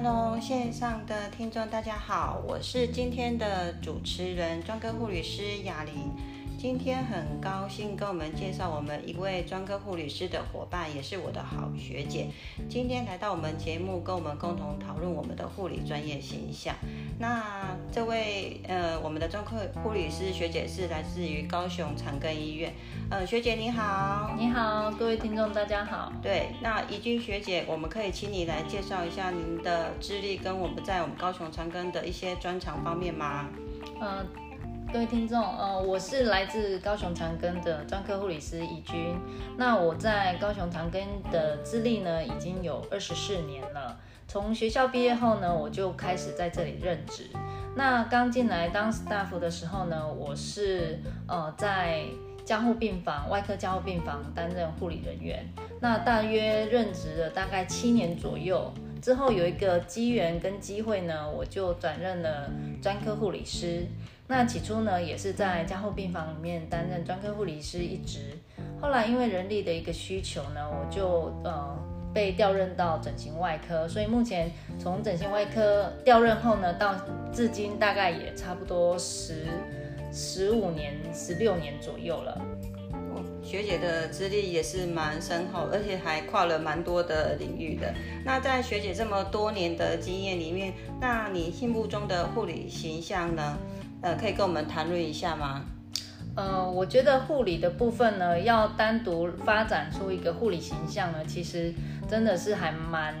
Hello，线上的听众大家好，我是今天的主持人专科护理师雅玲。今天很高兴跟我们介绍我们一位专科护理师的伙伴，也是我的好学姐。今天来到我们节目，跟我们共同讨论我们的护理专业形象。那这位呃，我们的专科护理师学姐是来自于高雄长庚医院。呃，学姐你好，你好，各位听众大家好。对，那怡君学姐，我们可以请你来介绍一下您的资历跟我们在我们高雄长庚的一些专长方面吗？呃。各位听众，呃，我是来自高雄长庚的专科护理师怡君。那我在高雄长庚的资历呢，已经有二十四年了。从学校毕业后呢，我就开始在这里任职。那刚进来当 staff 的时候呢，我是呃在加护病房、外科加护病房担任护理人员。那大约任职了大概七年左右。之后有一个机缘跟机会呢，我就转任了专科护理师。那起初呢，也是在加护病房里面担任专科护理师一职。后来因为人力的一个需求呢，我就呃被调任到整形外科。所以目前从整形外科调任后呢，到至今大概也差不多十十五年、十六年左右了。学姐的资历也是蛮深厚，而且还跨了蛮多的领域的。那在学姐这么多年的经验里面，那你心目中的护理形象呢？呃，可以跟我们谈论一下吗？呃，我觉得护理的部分呢，要单独发展出一个护理形象呢，其实真的是还蛮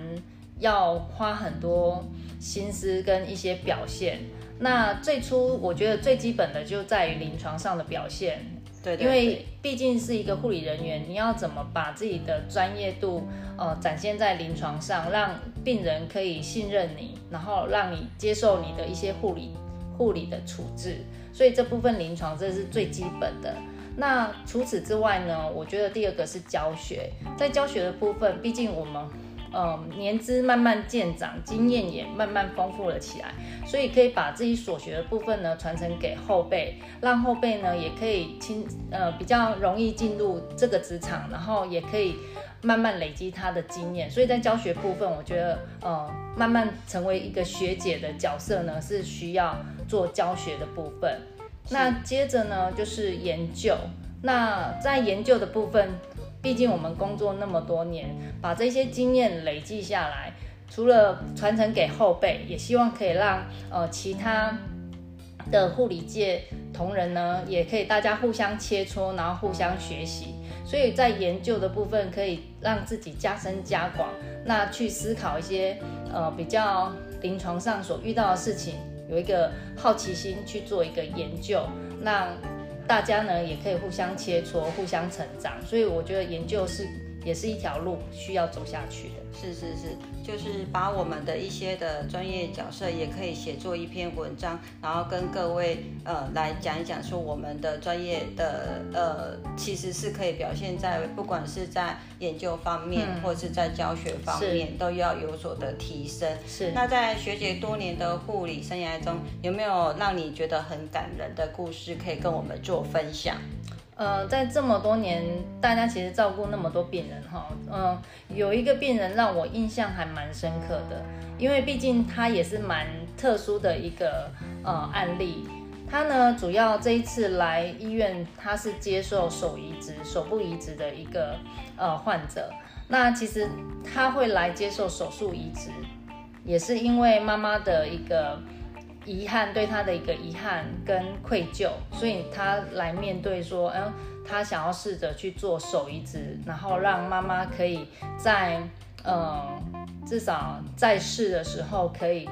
要花很多心思跟一些表现。那最初我觉得最基本的就在于临床上的表现，对，对，对，因为毕竟是一个护理人员，你要怎么把自己的专业度呃展现在临床上，让病人可以信任你，然后让你接受你的一些护理。护理的处置，所以这部分临床这是最基本的。那除此之外呢，我觉得第二个是教学，在教学的部分，毕竟我们嗯年资慢慢渐长，经验也慢慢丰富了起来，所以可以把自己所学的部分呢传承给后辈，让后辈呢也可以轻呃比较容易进入这个职场，然后也可以。慢慢累积他的经验，所以在教学部分，我觉得，呃，慢慢成为一个学姐的角色呢，是需要做教学的部分。那接着呢，就是研究。那在研究的部分，毕竟我们工作那么多年，把这些经验累积下来，除了传承给后辈，也希望可以让呃其他的护理界同仁呢，也可以大家互相切磋，然后互相学习。所以在研究的部分，可以让自己加深加广，那去思考一些呃比较临床上所遇到的事情，有一个好奇心去做一个研究，那大家呢也可以互相切磋、互相成长。所以我觉得研究是也是一条路需要走下去的。是是是，就是把我们的一些的专业角色也可以写作一篇文章，然后跟各位呃来讲一讲，说我们的专业的呃其实是可以表现在不管是在研究方面，嗯、或是在教学方面，都要有所的提升。是。那在学姐多年的护理生涯中，有没有让你觉得很感人的故事可以跟我们做分享？呃，在这么多年，大家其实照顾那么多病人哈，嗯、呃，有一个病人让我印象还蛮深刻的，因为毕竟他也是蛮特殊的一个呃案例。他呢，主要这一次来医院，他是接受手移植、手部移植的一个呃患者。那其实他会来接受手术移植，也是因为妈妈的一个。遗憾，对他的一个遗憾跟愧疚，所以他来面对说，嗯，他想要试着去做手移植，然后让妈妈可以在，嗯，至少在世的时候可以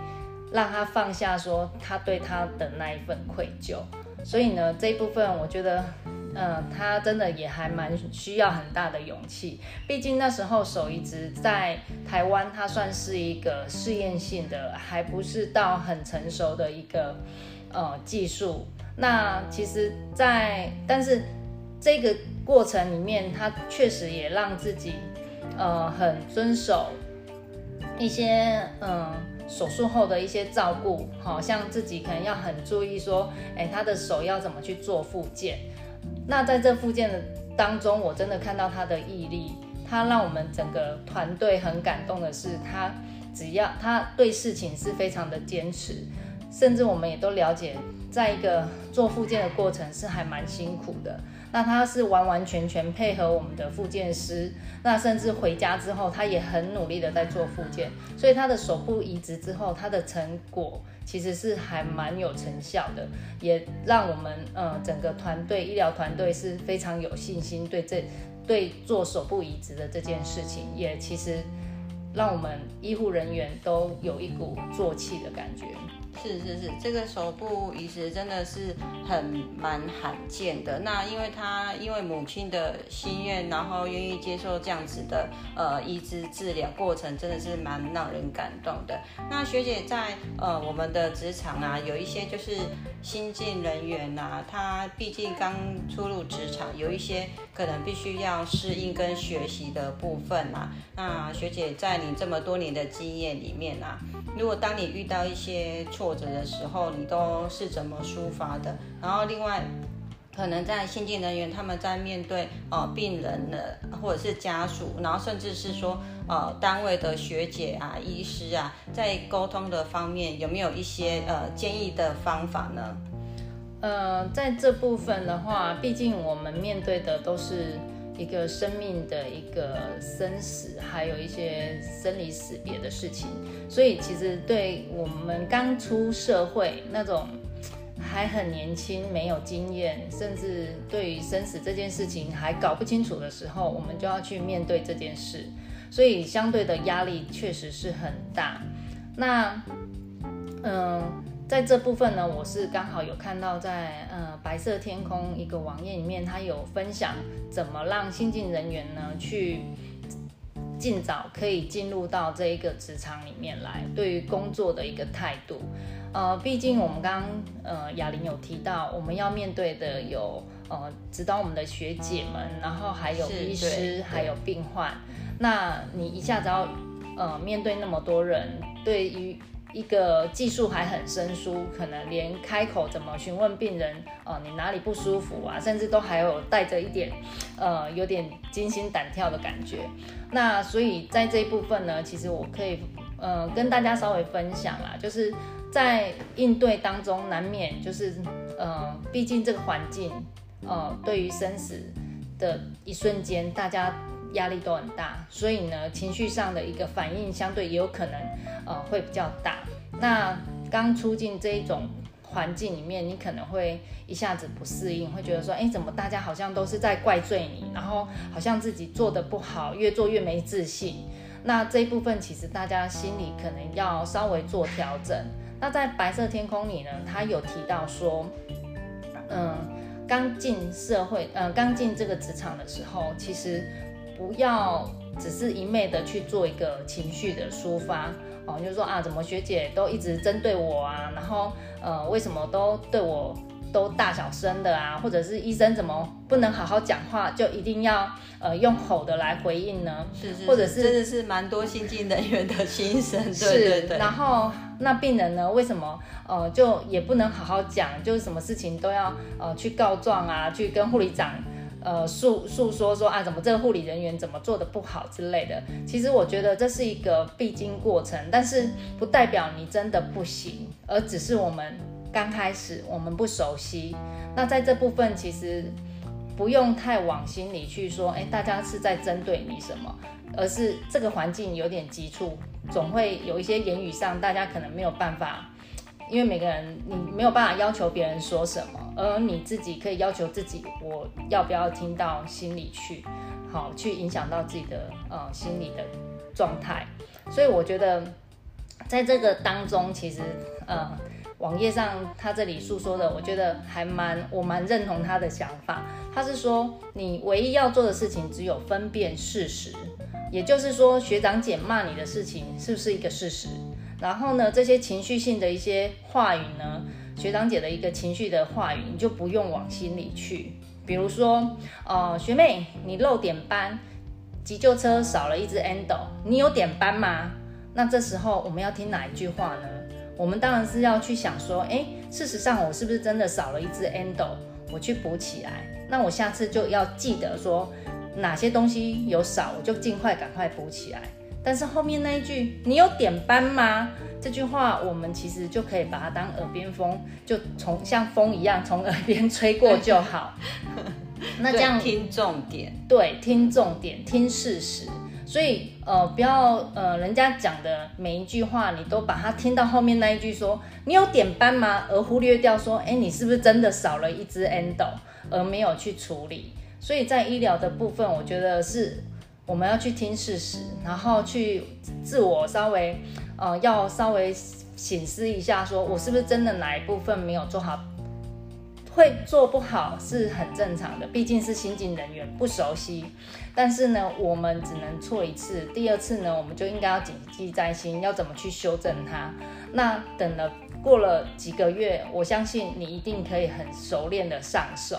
让他放下说他对他的那一份愧疚。所以呢，这一部分我觉得。嗯，他真的也还蛮需要很大的勇气，毕竟那时候手移植在台湾，它算是一个试验性的，还不是到很成熟的一个呃技术。那其实在，但是这个过程里面，他确实也让自己呃很遵守一些嗯、手术后的一些照顾，好像自己可能要很注意说，哎，他的手要怎么去做复健。那在这复健的当中，我真的看到他的毅力，他让我们整个团队很感动的是，他只要他对事情是非常的坚持，甚至我们也都了解，在一个做复健的过程是还蛮辛苦的。那他是完完全全配合我们的复健师，那甚至回家之后，他也很努力的在做复健，所以他的手部移植之后，他的成果其实是还蛮有成效的，也让我们呃整个团队医疗团队是非常有信心，对这对做手部移植的这件事情，也其实让我们医护人员都有一股作气的感觉。是是是，这个手部移植真的是很蛮罕见的。那因为他因为母亲的心愿，然后愿意接受这样子的呃移植治疗过程，真的是蛮让人感动的。那学姐在呃我们的职场啊，有一些就是新进人员呐、啊，他毕竟刚初入职场，有一些可能必须要适应跟学习的部分啊。那学姐在你这么多年的经验里面啊，如果当你遇到一些挫折的时候，你都是怎么抒发的？然后另外，可能在新进人员他们在面对呃病人的或者是家属，然后甚至是说呃单位的学姐啊、医师啊，在沟通的方面有没有一些呃建议的方法呢？呃，在这部分的话，毕竟我们面对的都是。一个生命的一个生死，还有一些生离死别的事情，所以其实对我们刚出社会那种还很年轻、没有经验，甚至对于生死这件事情还搞不清楚的时候，我们就要去面对这件事，所以相对的压力确实是很大。那，嗯。在这部分呢，我是刚好有看到在呃白色天空一个网页里面，他有分享怎么让新进人员呢去尽早可以进入到这一个职场里面来，对于工作的一个态度。呃，毕竟我们刚刚呃雅玲有提到，我们要面对的有呃指导我们的学姐们，然后还有医师，还有病患。那你一下子要呃面对那么多人，对于一个技术还很生疏，可能连开口怎么询问病人，呃，你哪里不舒服啊，甚至都还有带着一点，呃，有点惊心胆跳的感觉。那所以在这一部分呢，其实我可以，呃，跟大家稍微分享啦，就是在应对当中难免就是，呃，毕竟这个环境，呃，对于生死的一瞬间，大家。压力都很大，所以呢，情绪上的一个反应相对也有可能，呃，会比较大。那刚出进这一种环境里面，你可能会一下子不适应，会觉得说，哎，怎么大家好像都是在怪罪你，然后好像自己做得不好，越做越没自信。那这一部分其实大家心里可能要稍微做调整。那在白色天空里呢，他有提到说，嗯，刚进社会，嗯，刚进这个职场的时候，其实。不要只是一昧的去做一个情绪的抒发哦，就是说啊，怎么学姐都一直针对我啊，然后呃，为什么都对我都大小声的啊，或者是医生怎么不能好好讲话，就一定要呃用吼的来回应呢？是是，是，或者是真的是蛮多新进人员的心声，对对对。然后那病人呢，为什么呃就也不能好好讲，就是什么事情都要呃去告状啊，去跟护理长。呃，诉诉说说啊，怎么这个护理人员怎么做的不好之类的。其实我觉得这是一个必经过程，但是不代表你真的不行，而只是我们刚开始我们不熟悉。那在这部分其实不用太往心里去说，哎，大家是在针对你什么，而是这个环境有点急促，总会有一些言语上大家可能没有办法。因为每个人，你没有办法要求别人说什么，而你自己可以要求自己，我要不要听到心里去，好，去影响到自己的呃心理的状态。所以我觉得，在这个当中，其实呃网页上他这里诉说的，我觉得还蛮我蛮认同他的想法。他是说，你唯一要做的事情只有分辨事实，也就是说，学长姐骂你的事情是不是一个事实？然后呢，这些情绪性的一些话语呢，学长姐的一个情绪的话语，你就不用往心里去。比如说，呃，学妹，你漏点班，急救车少了一只 endo，你有点斑吗？那这时候我们要听哪一句话呢？我们当然是要去想说，诶，事实上我是不是真的少了一只 endo？我去补起来。那我下次就要记得说，哪些东西有少，我就尽快赶快补起来。但是后面那一句“你有点斑吗？”这句话我们其实就可以把它当耳边风，就从像风一样从耳边吹过就好。那这样听重点，对，听重点，听事实。所以呃，不要呃，人家讲的每一句话，你都把它听到后面那一句说“你有点斑吗”，而忽略掉说“哎，你是不是真的少了一只 endo”，而没有去处理。所以在医疗的部分，我觉得是我们要去听事实，然后去自我稍微呃，要稍微省思一下，说我是不是真的哪一部分没有做好。会做不好是很正常的，毕竟是新进人员不熟悉。但是呢，我们只能错一次，第二次呢，我们就应该要谨记在心，要怎么去修正它。那等了过了几个月，我相信你一定可以很熟练的上手。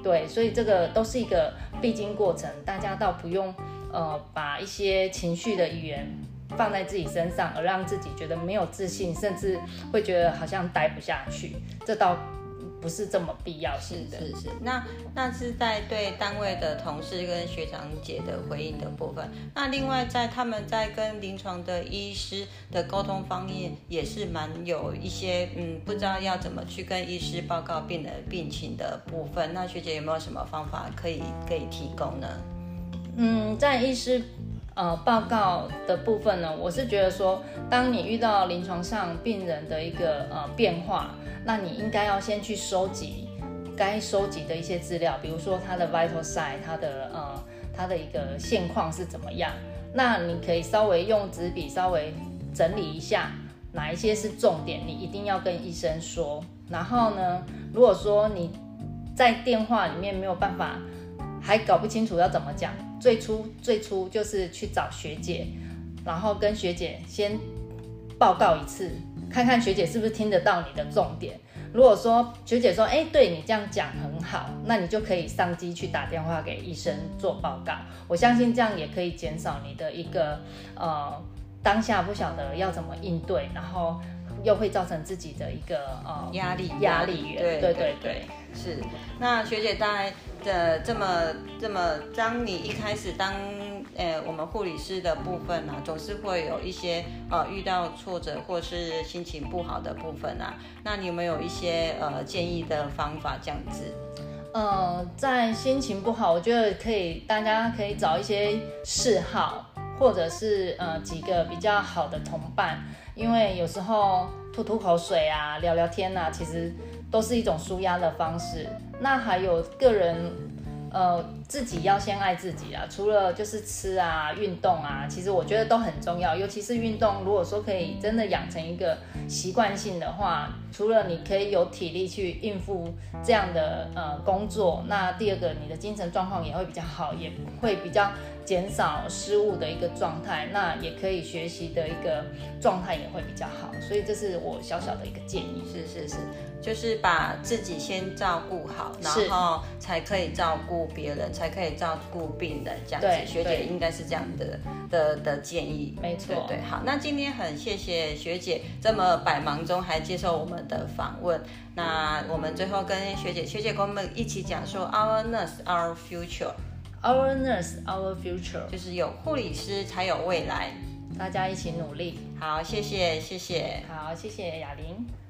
对，所以这个都是一个必经过程，大家倒不用呃把一些情绪的语言放在自己身上，而让自己觉得没有自信，甚至会觉得好像待不下去。这倒。不是这么必要性的，是是是。那那是在对单位的同事跟学长姐的回应的部分。那另外在他们在跟临床的医师的沟通方面，也是蛮有一些嗯，不知道要怎么去跟医师报告病人病情的部分。那学姐有没有什么方法可以可以提供呢？嗯，在医师呃报告的部分呢，我是觉得说，当你遇到临床上病人的一个呃变化。那你应该要先去收集该收集的一些资料，比如说他的 vital sign，他的呃他的一个现况是怎么样。那你可以稍微用纸笔稍微整理一下，哪一些是重点，你一定要跟医生说。然后呢，如果说你在电话里面没有办法，还搞不清楚要怎么讲，最初最初就是去找学姐，然后跟学姐先报告一次。看看学姐是不是听得到你的重点。如果说学姐说，哎，对你这样讲很好，那你就可以上机去打电话给医生做报告。我相信这样也可以减少你的一个呃当下不晓得要怎么应对，然后又会造成自己的一个呃压力压力源。对对对对，是。那学姐大概的这么这么，当你一开始当。呃，我们护理师的部分呢、啊，总是会有一些呃遇到挫折或是心情不好的部分啊。那你有没有一些呃建议的方法这样子？呃，在心情不好，我觉得可以，大家可以找一些嗜好，或者是呃几个比较好的同伴，因为有时候吐吐口水啊，聊聊天啊，其实都是一种舒压的方式。那还有个人。呃，自己要先爱自己啊！除了就是吃啊、运动啊，其实我觉得都很重要。尤其是运动，如果说可以真的养成一个习惯性的话，除了你可以有体力去应付这样的呃工作，那第二个你的精神状况也会比较好，也会比较减少失误的一个状态，那也可以学习的一个状态也会比较好。所以这是我小小的一个建议。是是是，就是把自己先照顾好，然后才可以照顾。别人才可以照顾病人，这样子，对学姐应该是这样的的的建议，没错，对对。好，那今天很谢谢学姐这么百忙中还接受我们的访问。那我们最后跟学姐，学姐跟我们一起讲说，Our nurse, our future. Our nurse, our future. 就是有护理师才有未来，大家一起努力。好，谢谢，谢谢。好，谢谢雅玲。